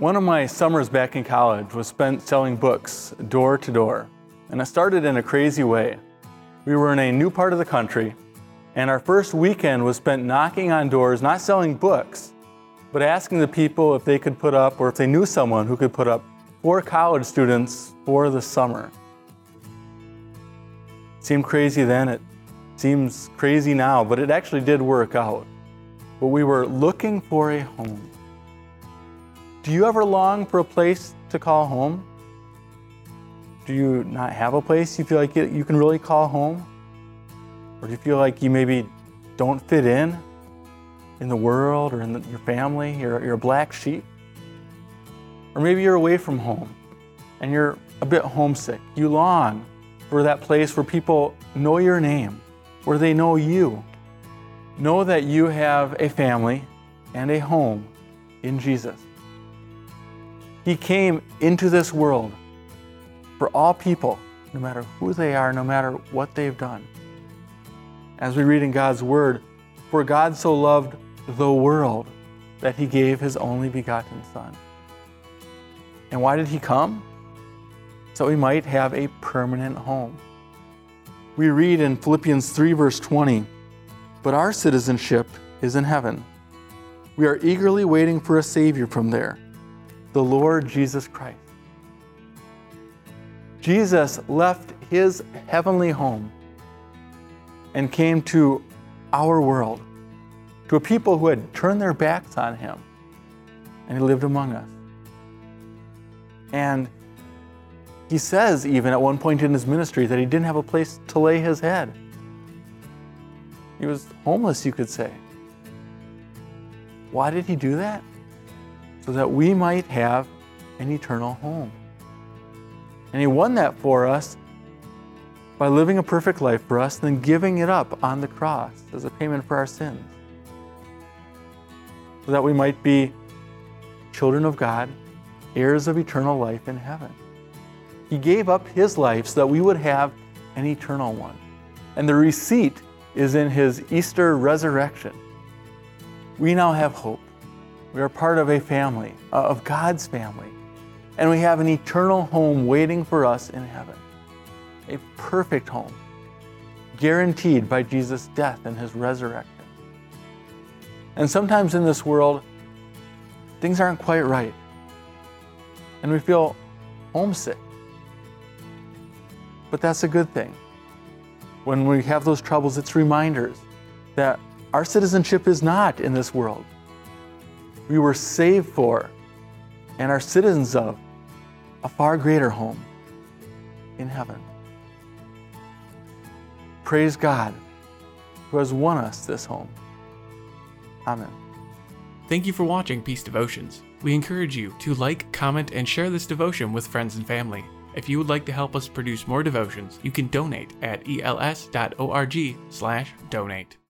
One of my summers back in college was spent selling books door to door, and it started in a crazy way. We were in a new part of the country, and our first weekend was spent knocking on doors, not selling books, but asking the people if they could put up or if they knew someone who could put up four college students for the summer. It seemed crazy then, it seems crazy now, but it actually did work out. But we were looking for a home. Do you ever long for a place to call home? Do you not have a place you feel like you can really call home? Or do you feel like you maybe don't fit in in the world or in the, your family? You're, you're a black sheep? Or maybe you're away from home and you're a bit homesick. You long for that place where people know your name, where they know you. Know that you have a family and a home in Jesus. He came into this world for all people, no matter who they are, no matter what they've done. As we read in God's Word, for God so loved the world that he gave his only begotten Son. And why did he come? So we might have a permanent home. We read in Philippians 3, verse 20, but our citizenship is in heaven. We are eagerly waiting for a Savior from there the Lord Jesus Christ. Jesus left his heavenly home and came to our world, to a people who had turned their backs on him, and he lived among us. And he says, even at one point in his ministry, that he didn't have a place to lay his head. He was homeless, you could say. Why did he do that? So that we might have an eternal home. And He won that for us by living a perfect life for us, then giving it up on the cross as a payment for our sins. So that we might be children of God, heirs of eternal life in heaven. He gave up His life so that we would have an eternal one. And the receipt is in His Easter resurrection. We now have hope. We are part of a family, uh, of God's family. And we have an eternal home waiting for us in heaven. A perfect home, guaranteed by Jesus' death and his resurrection. And sometimes in this world, things aren't quite right. And we feel homesick. But that's a good thing. When we have those troubles, it's reminders that our citizenship is not in this world we were saved for and are citizens of a far greater home in heaven. Praise God who has won us this home. Amen. Thank you for watching Peace Devotions. We encourage you to like, comment, and share this devotion with friends and family. If you would like to help us produce more devotions, you can donate at els.org/donate.